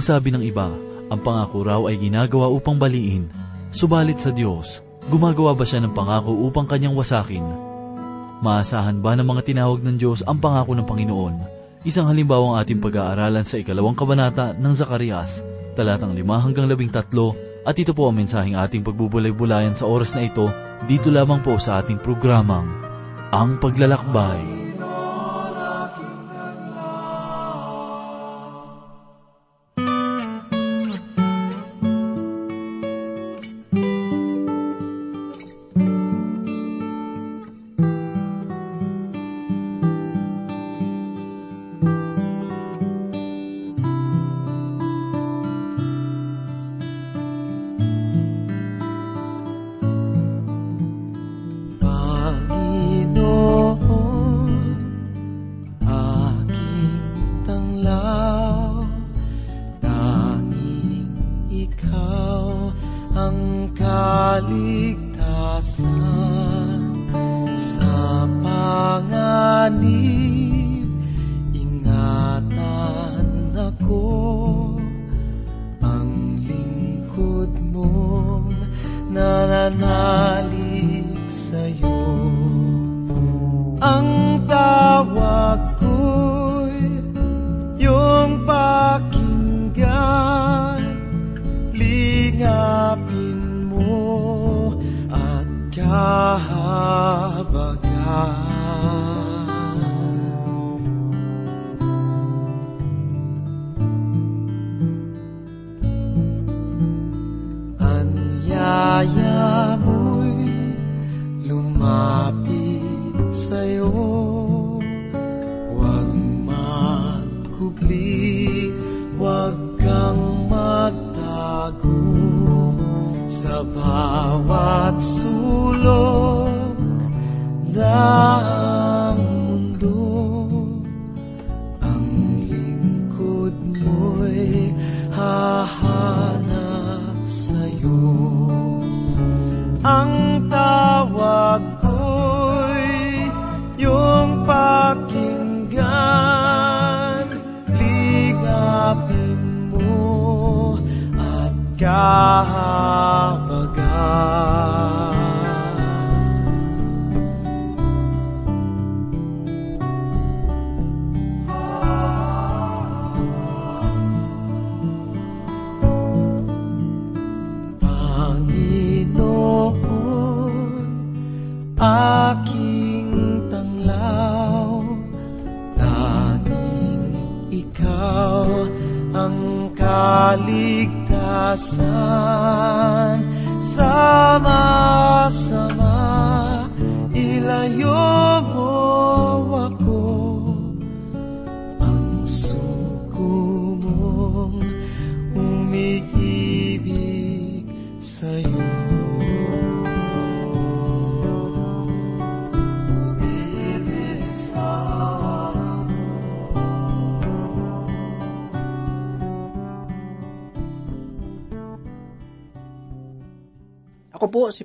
Ang sabi ng iba, ang pangako raw ay ginagawa upang baliin. Subalit sa Diyos, gumagawa ba siya ng pangako upang kanyang wasakin? Maasahan ba ng mga tinawag ng Diyos ang pangako ng Panginoon? Isang halimbawa ang ating pag-aaralan sa ikalawang kabanata ng Zacarias, talatang 5 hanggang 13, at ito po ang mensaheng ating pagbubulay-bulayan sa oras na ito, dito lamang po sa ating programang, Ang Paglalakbay.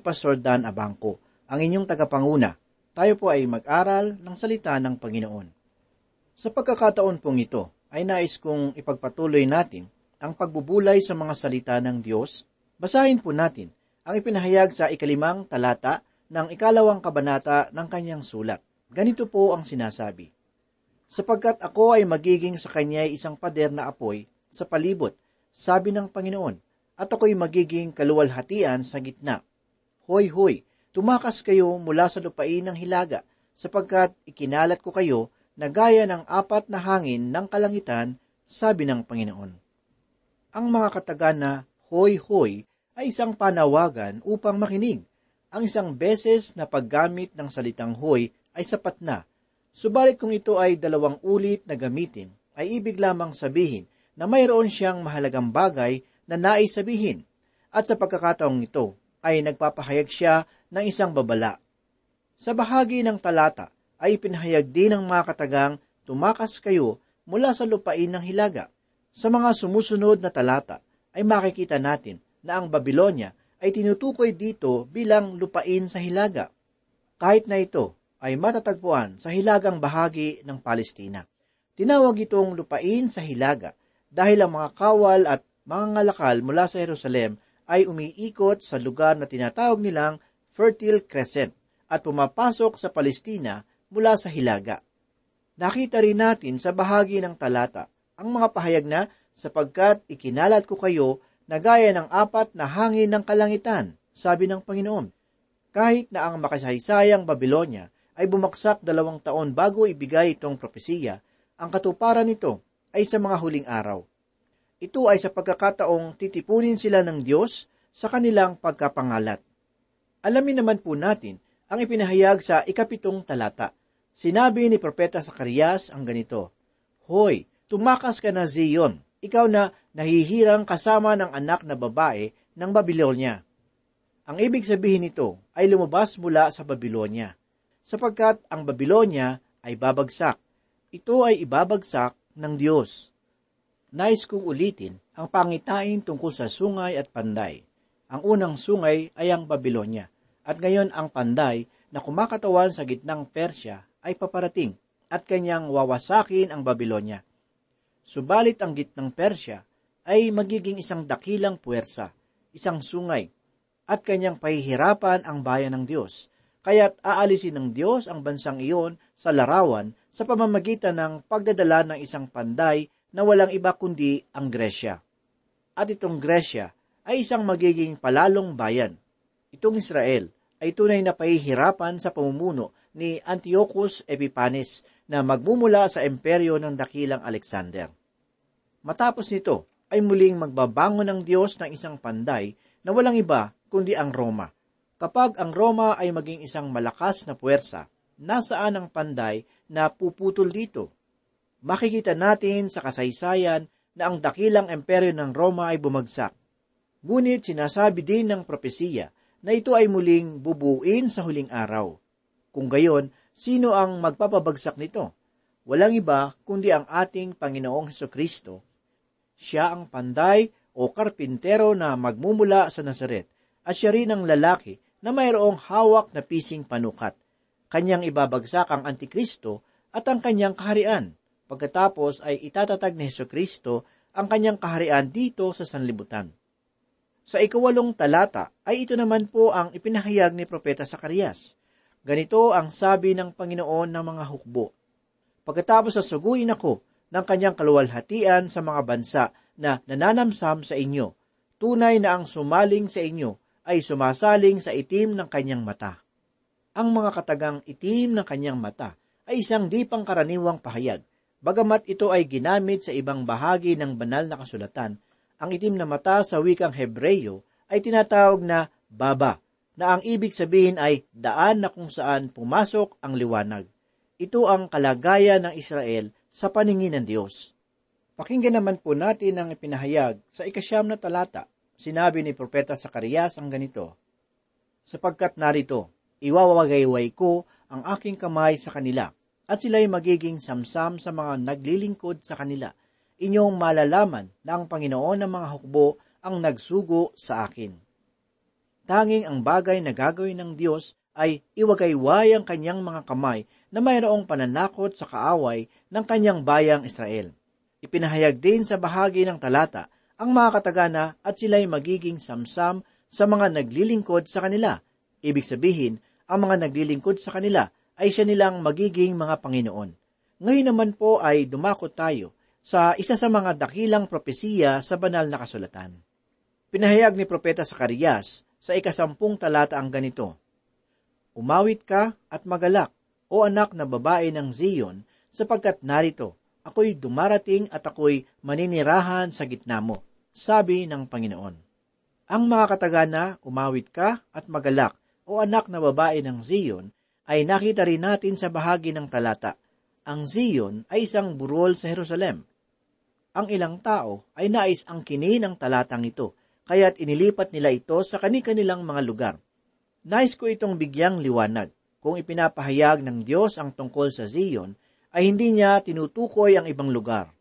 Pastor Dan Abangco, ang inyong tagapanguna. Tayo po ay mag-aral ng salita ng Panginoon. Sa pagkakataon pong ito, ay nais kong ipagpatuloy natin ang pagbubulay sa mga salita ng Diyos. Basahin po natin ang ipinahayag sa ikalimang talata ng ikalawang kabanata ng kanyang sulat. Ganito po ang sinasabi. Sapagkat ako ay magiging sa kanya isang pader na apoy sa palibot, sabi ng Panginoon, at ako'y magiging kaluwalhatian sa gitna. Hoy, hoy, tumakas kayo mula sa lupain ng hilaga, sapagkat ikinalat ko kayo na gaya ng apat na hangin ng kalangitan, sabi ng Panginoon. Ang mga kataga na hoy, hoy ay isang panawagan upang makinig. Ang isang beses na paggamit ng salitang hoy ay sapat na. Subalit kung ito ay dalawang ulit na gamitin, ay ibig lamang sabihin na mayroon siyang mahalagang bagay na nais sabihin. At sa pagkakataong ito, ay nagpapahayag siya ng isang babala. Sa bahagi ng talata ay ipinahayag din ng mga katagang tumakas kayo mula sa lupain ng hilaga. Sa mga sumusunod na talata ay makikita natin na ang Babylonia ay tinutukoy dito bilang lupain sa hilaga. Kahit na ito ay matatagpuan sa hilagang bahagi ng Palestina. Tinawag itong lupain sa hilaga dahil ang mga kawal at mga ngalakal mula sa Jerusalem ay umiikot sa lugar na tinatawag nilang Fertile Crescent at pumapasok sa Palestina mula sa Hilaga. Nakita rin natin sa bahagi ng talata ang mga pahayag na sapagkat ikinalat ko kayo na gaya ng apat na hangin ng kalangitan, sabi ng Panginoon. Kahit na ang makasaysayang Babylonia ay bumaksak dalawang taon bago ibigay itong propesiya, ang katuparan nito ay sa mga huling araw. Ito ay sa pagkakataong titipunin sila ng Diyos sa kanilang pagkapangalat. Alamin naman po natin ang ipinahayag sa ikapitong talata. Sinabi ni Propeta Sakarias ang ganito, Hoy, tumakas ka na Zion, ikaw na nahihirang kasama ng anak na babae ng Babylonia. Ang ibig sabihin nito ay lumabas mula sa Babylonia, sapagkat ang Babylonia ay babagsak. Ito ay ibabagsak ng Diyos. Nais kong ulitin ang pangitain tungkol sa sungay at panday. Ang unang sungay ay ang Babylonia, at ngayon ang panday na kumakatawan sa gitnang Persya ay paparating at kanyang wawasakin ang Babylonia. Subalit ang gitnang Persya ay magiging isang dakilang puwersa, isang sungay, at kanyang pahihirapan ang bayan ng Diyos. Kaya't aalisin ng Diyos ang bansang iyon sa larawan sa pamamagitan ng pagdadala ng isang panday na walang iba kundi ang Gresya. At itong Gresya ay isang magiging palalong bayan. Itong Israel ay tunay na pahihirapan sa pamumuno ni Antiochus Epiphanes na magmumula sa imperyo ng dakilang Alexander. Matapos nito ay muling magbabangon ng Diyos ng isang panday na walang iba kundi ang Roma. Kapag ang Roma ay maging isang malakas na puwersa, nasaan ang panday na puputol dito? Makikita natin sa kasaysayan na ang dakilang imperyo ng Roma ay bumagsak. Ngunit sinasabi din ng propesiya na ito ay muling bubuin sa huling araw. Kung gayon, sino ang magpapabagsak nito? Walang iba kundi ang ating Panginoong Heso Kristo. Siya ang panday o karpintero na magmumula sa Nazaret at siya rin ang lalaki na mayroong hawak na pising panukat. Kanyang ibabagsak ang Antikristo at ang kanyang kaharian. Pagkatapos ay itatatag ni Heso Kristo ang kanyang kaharian dito sa sanlibutan. Sa ikawalong talata ay ito naman po ang ipinahayag ni Propeta Sakarias. Ganito ang sabi ng Panginoon ng mga hukbo. Pagkatapos sa suguin ako ng kanyang kaluwalhatian sa mga bansa na nananamsam sa inyo, tunay na ang sumaling sa inyo ay sumasaling sa itim ng kanyang mata. Ang mga katagang itim ng kanyang mata ay isang di pangkaraniwang pahayag, bagamat ito ay ginamit sa ibang bahagi ng banal na kasulatan. Ang itim na mata sa wikang Hebreyo ay tinatawag na baba, na ang ibig sabihin ay daan na kung saan pumasok ang liwanag. Ito ang kalagayan ng Israel sa paningin ng Diyos. Pakinggan naman po natin ang ipinahayag sa ikasyam na talata sinabi ni Propeta Sakarias ang ganito, Sapagkat narito, iwawagayway ko ang aking kamay sa kanila, at sila'y magiging samsam sa mga naglilingkod sa kanila. Inyong malalaman na ang Panginoon ng mga hukbo ang nagsugo sa akin. Tanging ang bagay na gagawin ng Diyos ay iwagayway ang kanyang mga kamay na mayroong pananakot sa kaaway ng kanyang bayang Israel. Ipinahayag din sa bahagi ng talata ang mga katagana at sila'y magiging samsam sa mga naglilingkod sa kanila. Ibig sabihin, ang mga naglilingkod sa kanila ay siya nilang magiging mga Panginoon. Ngayon naman po ay dumakot tayo sa isa sa mga dakilang propesiya sa banal na kasulatan. Pinahayag ni Propeta Sakarias sa ikasampung talata ang ganito, Umawit ka at magalak, o anak na babae ng Zion, sapagkat narito, ako'y dumarating at ako'y maninirahan sa gitna mo, sabi ng Panginoon. Ang mga katagana, umawit ka at magalak, o anak na babae ng Zion, ay nakita rin natin sa bahagi ng talata. Ang Zion ay isang burol sa Jerusalem. Ang ilang tao ay nais ang kini ng talatang ito, kaya't inilipat nila ito sa kani-kanilang mga lugar. Nais ko itong bigyang liwanag. Kung ipinapahayag ng Diyos ang tungkol sa Zion, ay hindi niya tinutukoy ang ibang lugar.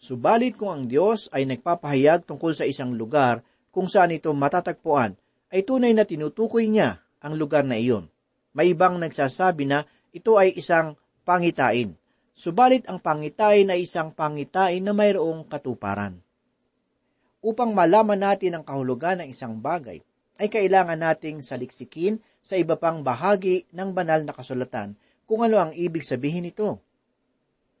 Subalit kung ang Diyos ay nagpapahayag tungkol sa isang lugar kung saan ito matatagpuan, ay tunay na tinutukoy niya ang lugar na iyon. May ibang nagsasabi na ito ay isang pangitain. subalit ang pangitain ay isang pangitain na mayroong katuparan. Upang malaman natin ang kahulugan ng isang bagay, ay kailangan nating saliksikin sa iba pang bahagi ng banal na kasulatan kung ano ang ibig sabihin nito.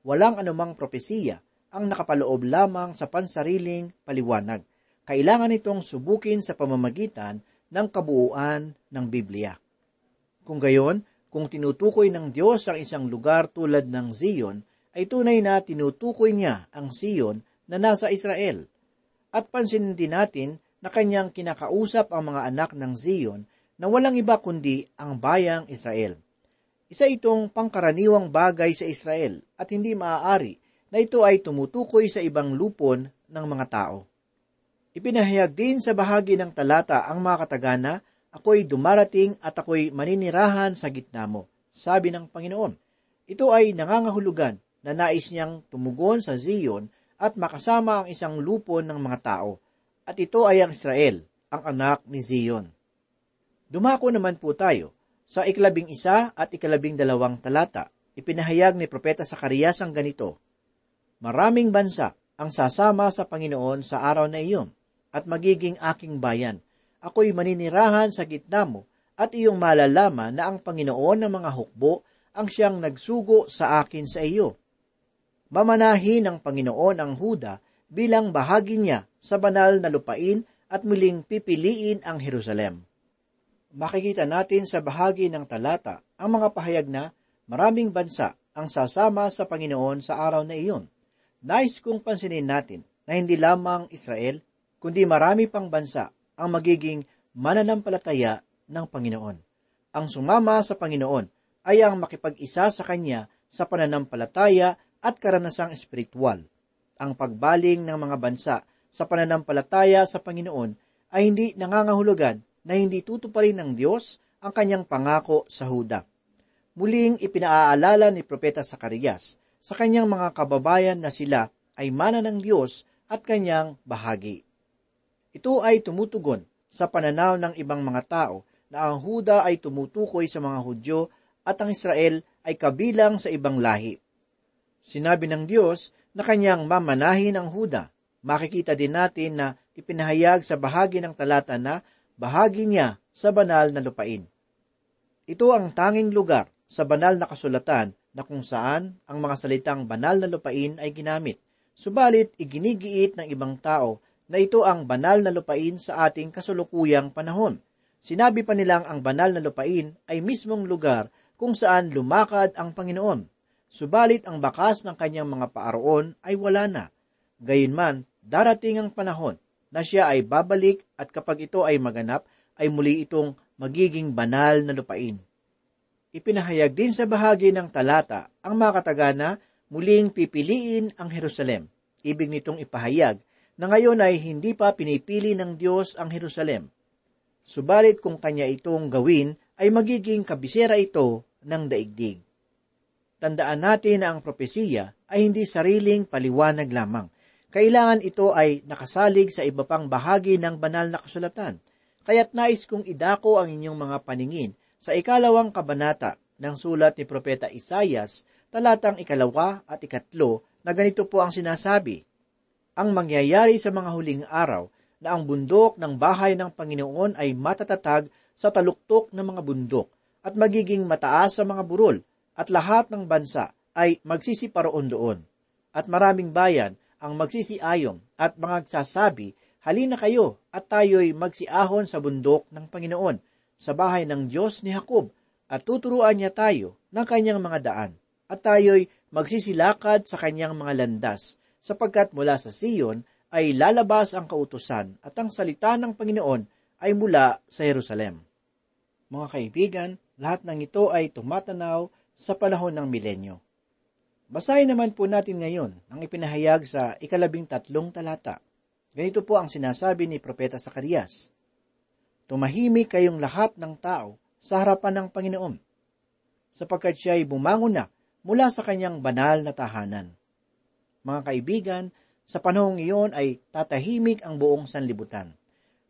Walang anumang propesiya ang nakapaloob lamang sa pansariling paliwanag. Kailangan itong subukin sa pamamagitan ng kabuuan ng Biblia. Kung gayon, kung tinutukoy ng Diyos ang isang lugar tulad ng Zion, ay tunay na tinutukoy niya ang Zion na nasa Israel. At pansinin din natin na kanyang kinakausap ang mga anak ng Zion na walang iba kundi ang bayang Israel. Isa itong pangkaraniwang bagay sa Israel at hindi maaari na ito ay tumutukoy sa ibang lupon ng mga tao. Ipinahayag din sa bahagi ng talata ang mga katagana, ako'y dumarating at ako'y maninirahan sa gitna mo, sabi ng Panginoon. Ito ay nangangahulugan na nais niyang tumugon sa Zion at makasama ang isang lupon ng mga tao. At ito ay ang Israel, ang anak ni Zion. Dumako naman po tayo sa ikalabing isa at ikalabing dalawang talata. Ipinahayag ni Propeta Sakarias ang ganito, Maraming bansa ang sasama sa Panginoon sa araw na iyon at magiging aking bayan. Ako'y maninirahan sa gitna mo at iyong malalaman na ang Panginoon ng mga hukbo ang siyang nagsugo sa akin sa iyo. Mamanahin ng Panginoon ang Huda bilang bahagi niya sa banal na lupain at muling pipiliin ang Jerusalem. Makikita natin sa bahagi ng talata ang mga pahayag na maraming bansa ang sasama sa Panginoon sa araw na iyon. Nais kong pansinin natin na hindi lamang Israel, kundi marami pang bansa ang magiging mananampalataya ng Panginoon. Ang sumama sa Panginoon ay ang makipag-isa sa Kanya sa pananampalataya at karanasang espiritual. Ang pagbaling ng mga bansa sa pananampalataya sa Panginoon ay hindi nangangahulugan na hindi tutuparin ng Diyos ang kanyang pangako sa Huda. Muling ipinaaalala ni Propeta Sakarias sa kanyang mga kababayan na sila ay mana ng Diyos at kanyang bahagi. Ito ay tumutugon sa pananaw ng ibang mga tao na ang Huda ay tumutukoy sa mga Hudyo at ang Israel ay kabilang sa ibang lahi. Sinabi ng Diyos na kanyang mamanahin ang Huda. Makikita din natin na ipinahayag sa bahagi ng talata na bahagi niya sa banal na lupain. Ito ang tanging lugar sa banal na kasulatan na kung saan ang mga salitang banal na lupain ay ginamit. Subalit, iginigiit ng ibang tao na ito ang banal na lupain sa ating kasulukuyang panahon. Sinabi pa nilang ang banal na lupain ay mismong lugar kung saan lumakad ang Panginoon. Subalit ang bakas ng kanyang mga paaroon ay wala na. Gayunman, darating ang panahon na siya ay babalik at kapag ito ay maganap, ay muli itong magiging banal na lupain. Ipinahayag din sa bahagi ng talata ang mga katagana muling pipiliin ang Jerusalem. Ibig nitong ipahayag na ngayon ay hindi pa pinipili ng Diyos ang Jerusalem. Subalit kung kanya itong gawin, ay magiging kabisera ito ng daigdig. Tandaan natin na ang propesiya ay hindi sariling paliwanag lamang. Kailangan ito ay nakasalig sa iba pang bahagi ng banal na kasulatan. Kaya't nais kong idako ang inyong mga paningin sa ikalawang kabanata ng sulat ni Propeta Isayas, talatang ikalawa at ikatlo, na ganito po ang sinasabi, Ang mangyayari sa mga huling araw na ang bundok ng bahay ng Panginoon ay matatatag sa taluktok ng mga bundok at magiging mataas sa mga burol at lahat ng bansa ay magsisiparoon doon. At maraming bayan ang magsisiayong at mga sasabi, halina kayo at tayo'y magsiahon sa bundok ng Panginoon sa bahay ng Diyos ni Jacob at tuturuan niya tayo ng kanyang mga daan at tayo'y magsisilakad sa kanyang mga landas sapagkat mula sa Siyon ay lalabas ang kautusan at ang salita ng Panginoon ay mula sa Jerusalem. Mga kaibigan, lahat ng ito ay tumatanaw sa panahon ng milenyo. Basahin naman po natin ngayon ang ipinahayag sa ikalabing tatlong talata. Ganito po ang sinasabi ni Propeta Sakarias. Tumahimik kayong lahat ng tao sa harapan ng Panginoon, sapagkat siya ay bumangon na mula sa kanyang banal na tahanan. Mga kaibigan, sa panahong iyon ay tatahimik ang buong sanlibutan.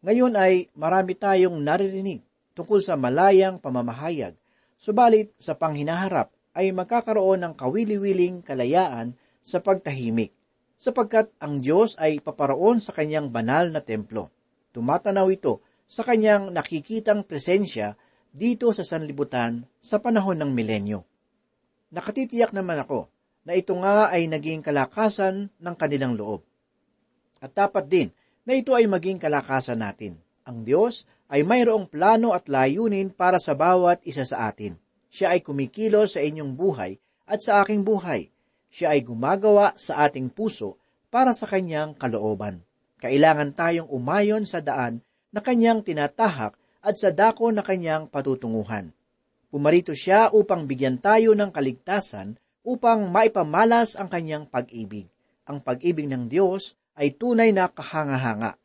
Ngayon ay marami tayong naririnig tungkol sa malayang pamamahayag, subalit sa panghinaharap ay magkakaroon ng kawili-wiling kalayaan sa pagtahimik, sapagkat ang Diyos ay paparoon sa kanyang banal na templo. Tumatanaw ito sa kanyang nakikitang presensya dito sa sanlibutan sa panahon ng milenyo. Nakatitiyak naman ako na ito nga ay naging kalakasan ng kanilang loob. At dapat din na ito ay maging kalakasan natin. Ang Diyos ay mayroong plano at layunin para sa bawat isa sa atin. Siya ay kumikilos sa inyong buhay at sa aking buhay. Siya ay gumagawa sa ating puso para sa kanyang kalooban. Kailangan tayong umayon sa daan na kanyang tinatahak at sa dako na kanyang patutunguhan. Pumarito siya upang bigyan tayo ng kaligtasan upang maipamalas ang kanyang pag-ibig. Ang pag-ibig ng Diyos ay tunay na kahanga-hanga.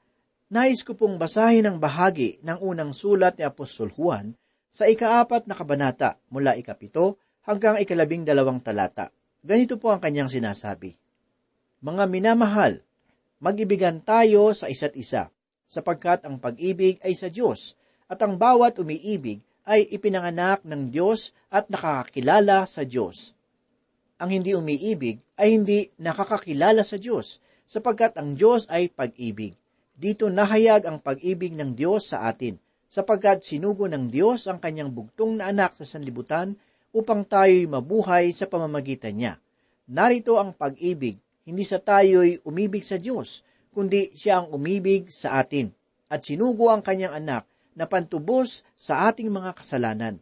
Nais ko pong basahin ang bahagi ng unang sulat ni Apostol Juan sa ikaapat na kabanata mula ikapito hanggang ikalabing dalawang talata. Ganito po ang kanyang sinasabi. Mga minamahal, mag-ibigan tayo sa isa't isa, sapagkat ang pag-ibig ay sa Diyos, at ang bawat umiibig ay ipinanganak ng Diyos at nakakakilala sa Diyos. Ang hindi umiibig ay hindi nakakakilala sa Diyos, sapagkat ang Diyos ay pag-ibig. Dito nahayag ang pag-ibig ng Diyos sa atin, sapagkat sinugo ng Diyos ang kanyang bugtong na anak sa sanlibutan upang tayo'y mabuhay sa pamamagitan niya. Narito ang pag-ibig, hindi sa tayo'y umibig sa Diyos, kundi siya ang umibig sa atin, at sinugo ang kanyang anak na pantubos sa ating mga kasalanan.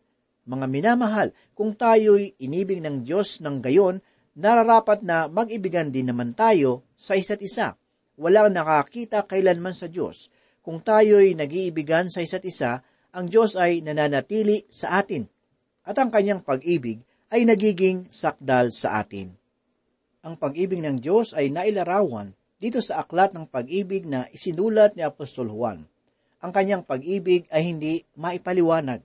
Mga minamahal, kung tayo'y inibig ng Diyos ng gayon, nararapat na mag-ibigan din naman tayo sa isa't isa. Walang nakakita kailanman sa Diyos, kung tayo'y nag-iibigan sa isa't isa, ang Diyos ay nananatili sa atin, at ang kanyang pag-ibig ay nagiging sakdal sa atin. Ang pag-ibig ng Diyos ay nailarawan dito sa aklat ng pag-ibig na isinulat ni Apostol Juan. Ang kanyang pag-ibig ay hindi maipaliwanag.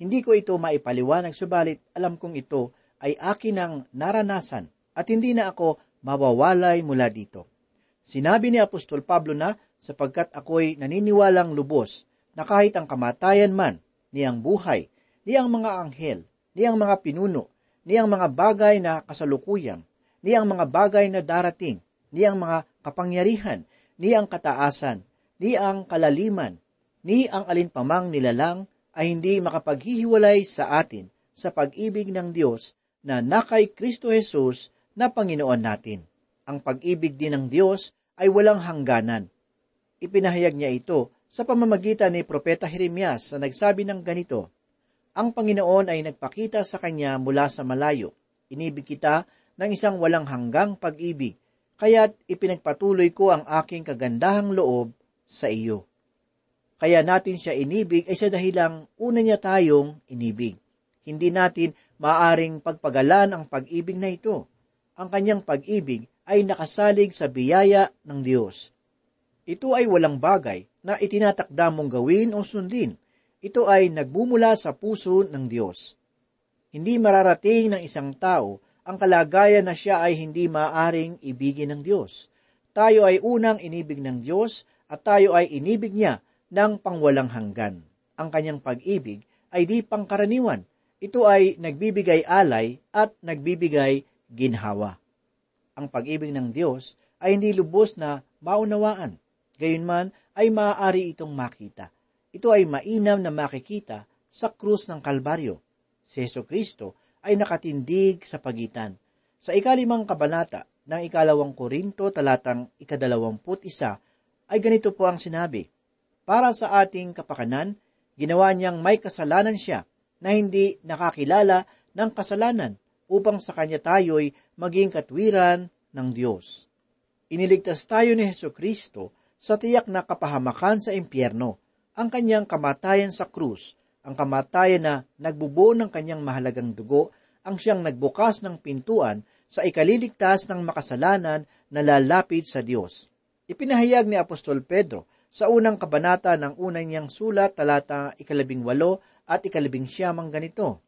Hindi ko ito maipaliwanag, subalit alam kong ito ay akin ang naranasan at hindi na ako mawawalay mula dito. Sinabi ni Apostol Pablo na sapagkat ako'y naniniwalang lubos na kahit ang kamatayan man, ni ang buhay, ni ang mga anghel, ni ang mga pinuno, ni ang mga bagay na kasalukuyan, ni ang mga bagay na darating, ni ang mga kapangyarihan, ni ang kataasan, ni ang kalaliman, ni ang alinpamang nilalang ay hindi makapaghihiwalay sa atin sa pag-ibig ng Diyos na nakay Kristo Jesus na Panginoon natin. Ang pag-ibig din ng Diyos ay walang hangganan. Ipinahayag niya ito sa pamamagitan ni Propeta Jeremias na nagsabi ng ganito, Ang Panginoon ay nagpakita sa kanya mula sa malayo. Inibig kita ng isang walang hanggang pag-ibig, kaya't ipinagpatuloy ko ang aking kagandahang loob sa iyo. Kaya natin siya inibig ay sa dahilang una niya tayong inibig. Hindi natin maaring pagpagalan ang pag-ibig na ito. Ang kanyang pag-ibig ay nakasalig sa biyaya ng Diyos. Ito ay walang bagay na itinatakda mong gawin o sundin. Ito ay nagbumula sa puso ng Diyos. Hindi mararating ng isang tao ang kalagayan na siya ay hindi maaring ibigin ng Diyos. Tayo ay unang inibig ng Diyos at tayo ay inibig niya ng pangwalang hanggan. Ang kanyang pag-ibig ay di pangkaraniwan. Ito ay nagbibigay alay at nagbibigay ginhawa. Ang pag-ibig ng Diyos ay hindi lubos na maunawaan. Gayunman ay maaari itong makita. Ito ay mainam na makikita sa krus ng Kalbaryo. Si Yeso Kristo ay nakatindig sa pagitan. Sa ikalimang kabanata ng ikalawang Korinto talatang ikadalawamput isa ay ganito po ang sinabi, Para sa ating kapakanan, ginawa niyang may kasalanan siya na hindi nakakilala ng kasalanan upang sa kanya tayo'y maging katwiran ng Diyos. Iniligtas tayo ni Heso Kristo sa tiyak na kapahamakan sa impyerno, ang kanyang kamatayan sa krus, ang kamatayan na nagbubuo ng kanyang mahalagang dugo, ang siyang nagbukas ng pintuan sa ikaliligtas ng makasalanan na lalapit sa Diyos. Ipinahayag ni Apostol Pedro sa unang kabanata ng unang niyang sulat talata ikalabing walo at ikalabing siyamang ganito.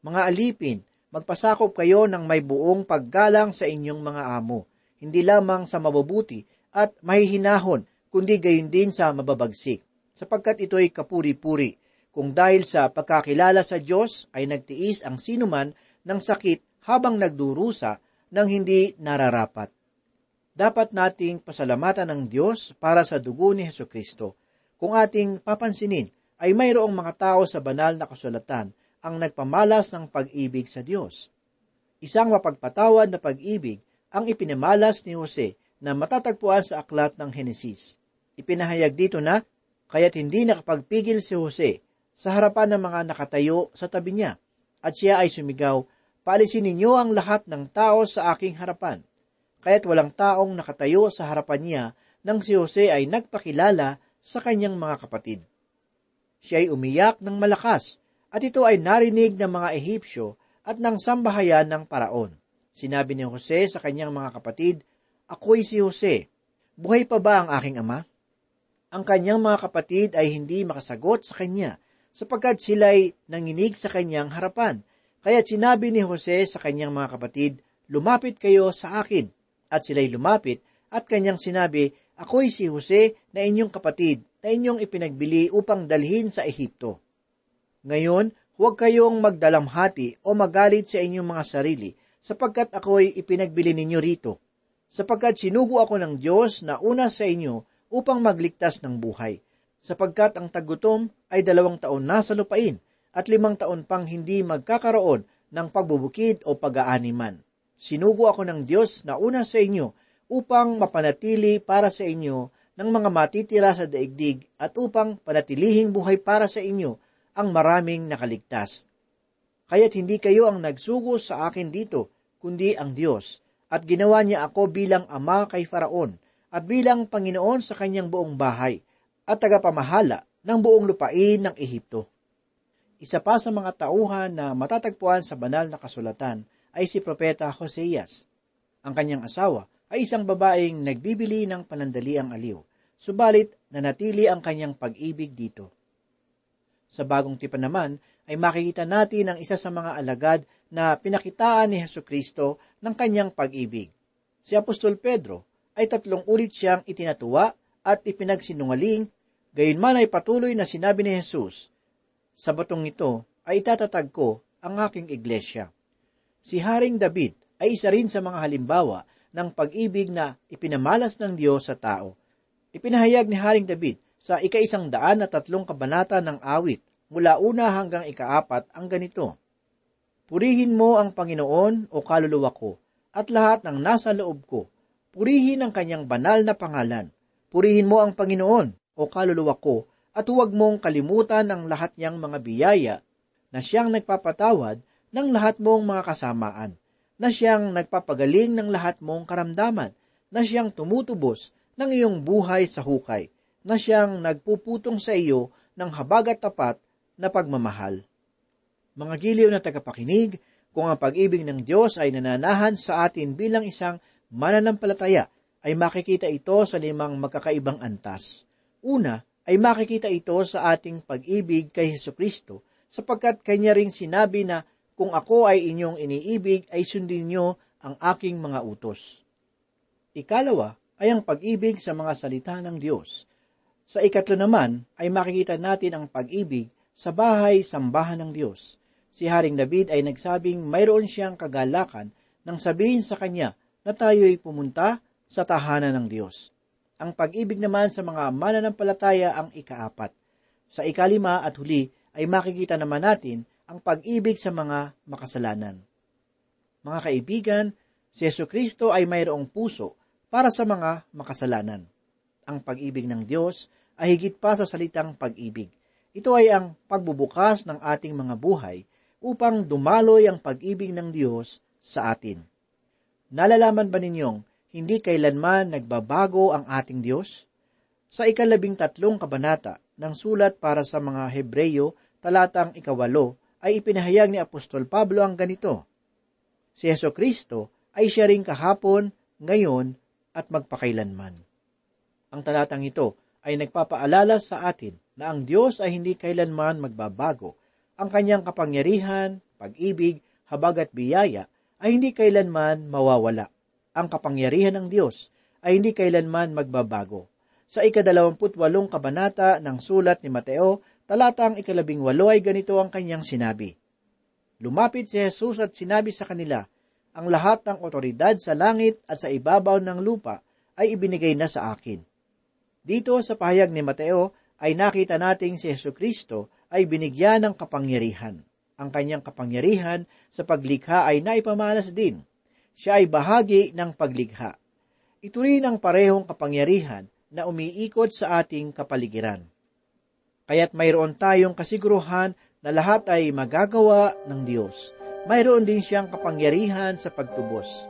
Mga alipin, magpasakop kayo ng may buong paggalang sa inyong mga amo, hindi lamang sa mabubuti, at mahihinahon, kundi gayon din sa mababagsik, sapagkat ito'y kapuri-puri, kung dahil sa pagkakilala sa Diyos ay nagtiis ang sinuman ng sakit habang nagdurusa ng hindi nararapat. Dapat nating pasalamatan ng Diyos para sa dugo ni Heso Kristo. Kung ating papansinin, ay mayroong mga tao sa banal na kasulatan ang nagpamalas ng pag-ibig sa Diyos. Isang mapagpatawad na pag-ibig ang ipinamalas ni Jose na matatagpuan sa aklat ng Henesis. Ipinahayag dito na, kaya't hindi nakapagpigil si Jose sa harapan ng mga nakatayo sa tabi niya, at siya ay sumigaw, Paalisin ninyo ang lahat ng tao sa aking harapan. Kaya't walang taong nakatayo sa harapan niya nang si Jose ay nagpakilala sa kanyang mga kapatid. Siya ay umiyak ng malakas, at ito ay narinig ng mga Ehipsyo at ng sambahayan ng paraon. Sinabi ni Jose sa kanyang mga kapatid, Ako'y si Jose. Buhay pa ba ang aking ama? Ang kanyang mga kapatid ay hindi makasagot sa kanya, sapagkat sila'y nanginig sa kanyang harapan. Kaya sinabi ni Jose sa kanyang mga kapatid, Lumapit kayo sa akin. At sila'y lumapit, at kanyang sinabi, Ako'y si Jose na inyong kapatid, na inyong ipinagbili upang dalhin sa Ehipto. Ngayon, huwag kayong magdalamhati o magalit sa inyong mga sarili, sapagkat ako'y ipinagbili ninyo rito. Sapagkat sinugo ako ng Diyos na una sa inyo upang magligtas ng buhay. Sapagkat ang tagutom ay dalawang taon na sa lupain at limang taon pang hindi magkakaroon ng pagbubukid o pag-aaniman. Sinugo ako ng Diyos na una sa inyo upang mapanatili para sa inyo ng mga matitira sa daigdig at upang panatilihing buhay para sa inyo ang maraming nakaligtas. Kaya't hindi kayo ang nagsugo sa akin dito, kundi ang Diyos, at ginawa niya ako bilang ama kay Faraon, at bilang Panginoon sa kanyang buong bahay, at tagapamahala ng buong lupain ng Ehipto. Isa pa sa mga tauhan na matatagpuan sa banal na kasulatan ay si Propeta Hoseas. Ang kanyang asawa ay isang babaeng nagbibili ng panandaliang aliw, subalit nanatili ang kanyang pag-ibig dito. Sa bagong tipan naman, ay makikita natin ang isa sa mga alagad na pinakitaan ni Heso Kristo ng kanyang pag-ibig. Si Apostol Pedro ay tatlong ulit siyang itinatuwa at ipinagsinungaling, gayunman ay patuloy na sinabi ni Jesus, Sa batong ito ay itatatag ko ang aking iglesia. Si Haring David ay isa rin sa mga halimbawa ng pag-ibig na ipinamalas ng Diyos sa tao. Ipinahayag ni Haring David sa ikaisang daan na tatlong kabanata ng awit, mula una hanggang ikaapat ang ganito. Purihin mo ang Panginoon o kaluluwa ko, at lahat ng nasa loob ko. Purihin ang kanyang banal na pangalan. Purihin mo ang Panginoon o kaluluwa ko, at huwag mong kalimutan ang lahat niyang mga biyaya na siyang nagpapatawad ng lahat mong mga kasamaan, na siyang nagpapagaling ng lahat mong karamdaman, na siyang tumutubos ng iyong buhay sa hukay, na siyang nagpuputong sa iyo ng habag at tapat na pagmamahal. Mga giliw na tagapakinig, kung ang pag-ibig ng Diyos ay nananahan sa atin bilang isang mananampalataya, ay makikita ito sa limang magkakaibang antas. Una, ay makikita ito sa ating pag-ibig kay Heso Kristo, sapagkat kanya ring sinabi na kung ako ay inyong iniibig, ay sundin niyo ang aking mga utos. Ikalawa ay ang pag-ibig sa mga salita ng Diyos. Sa ikatlo naman ay makikita natin ang pag-ibig sa bahay-sambahan ng Diyos. Si Haring David ay nagsabing mayroon siyang kagalakan nang sabihin sa kanya na tayo'y pumunta sa tahanan ng Diyos. Ang pag-ibig naman sa mga mananampalataya ang ikaapat. Sa ikalima at huli ay makikita naman natin ang pag-ibig sa mga makasalanan. Mga kaibigan, si Yesu Kristo ay mayroong puso para sa mga makasalanan. Ang pag-ibig ng Diyos ay higit pa sa salitang pag-ibig. Ito ay ang pagbubukas ng ating mga buhay upang dumaloy ang pag-ibig ng Diyos sa atin. Nalalaman ba ninyong hindi kailanman nagbabago ang ating Diyos? Sa ikalabing tatlong kabanata ng sulat para sa mga Hebreyo, talatang ikawalo, ay ipinahayag ni Apostol Pablo ang ganito, Si Yeso Kristo ay siya ring kahapon, ngayon, at magpakailanman. Ang talatang ito ay nagpapaalala sa atin na ang Diyos ay hindi kailanman magbabago. Ang kanyang kapangyarihan, pag-ibig, habag at biyaya ay hindi kailanman mawawala. Ang kapangyarihan ng Diyos ay hindi kailanman magbabago. Sa ikadalawamputwalong kabanata ng sulat ni Mateo, talatang ikalabing walo ay ganito ang kanyang sinabi. Lumapit si Jesus at sinabi sa kanila, ang lahat ng otoridad sa langit at sa ibabaw ng lupa ay ibinigay na sa akin. Dito sa pahayag ni Mateo ay nakita nating si Yesu Kristo ay binigyan ng kapangyarihan. Ang kanyang kapangyarihan sa paglikha ay naipamalas din. Siya ay bahagi ng paglikha. Ito rin ang parehong kapangyarihan na umiikot sa ating kapaligiran. Kaya't mayroon tayong kasiguruhan na lahat ay magagawa ng Diyos. Mayroon din siyang kapangyarihan sa pagtubos.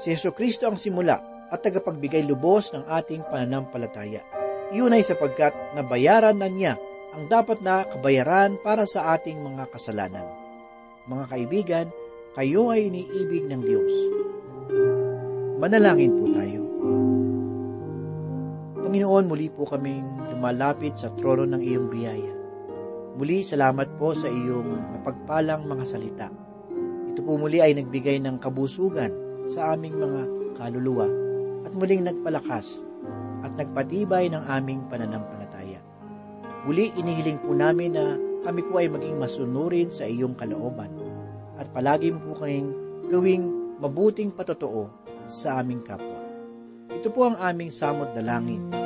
Si Yesu Kristo ang simula at tagapagbigay lubos ng ating pananampalataya. Iyon ay sapagkat nabayaran na niya ang dapat na kabayaran para sa ating mga kasalanan. Mga kaibigan, kayo ay iniibig ng Diyos. Manalangin po tayo. Panginoon, muli po kaming lumalapit sa trono ng iyong biyaya. Muli, salamat po sa iyong mapagpalang mga salita. Ito po muli ay nagbigay ng kabusugan sa aming mga kaluluwa at muling nagpalakas at nagpatibay ng aming pananampalataya. Muli, inihiling po namin na kami po ay maging masunurin sa iyong kalooban at palagi mo po kaming gawing mabuting patotoo sa aming kapwa. Ito po ang aming samot dalangin.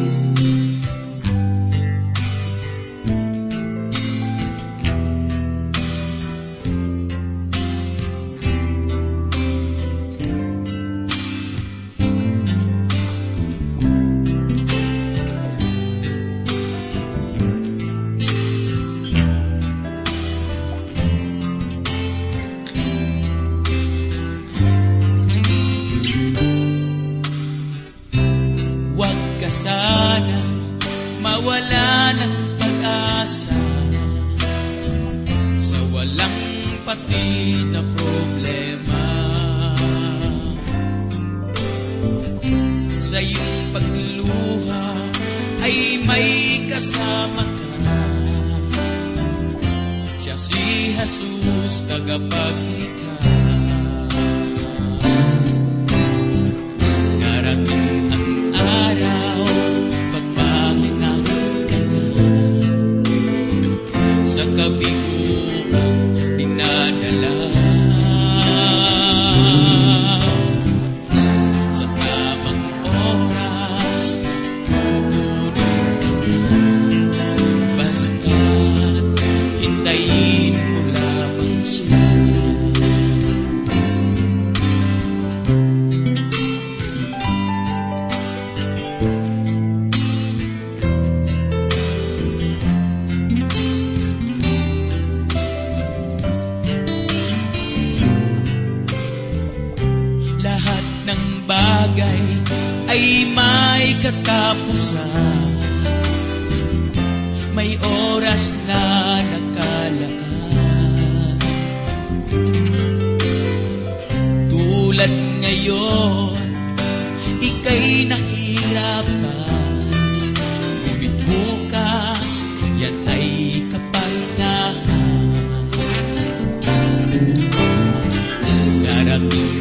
Darating ang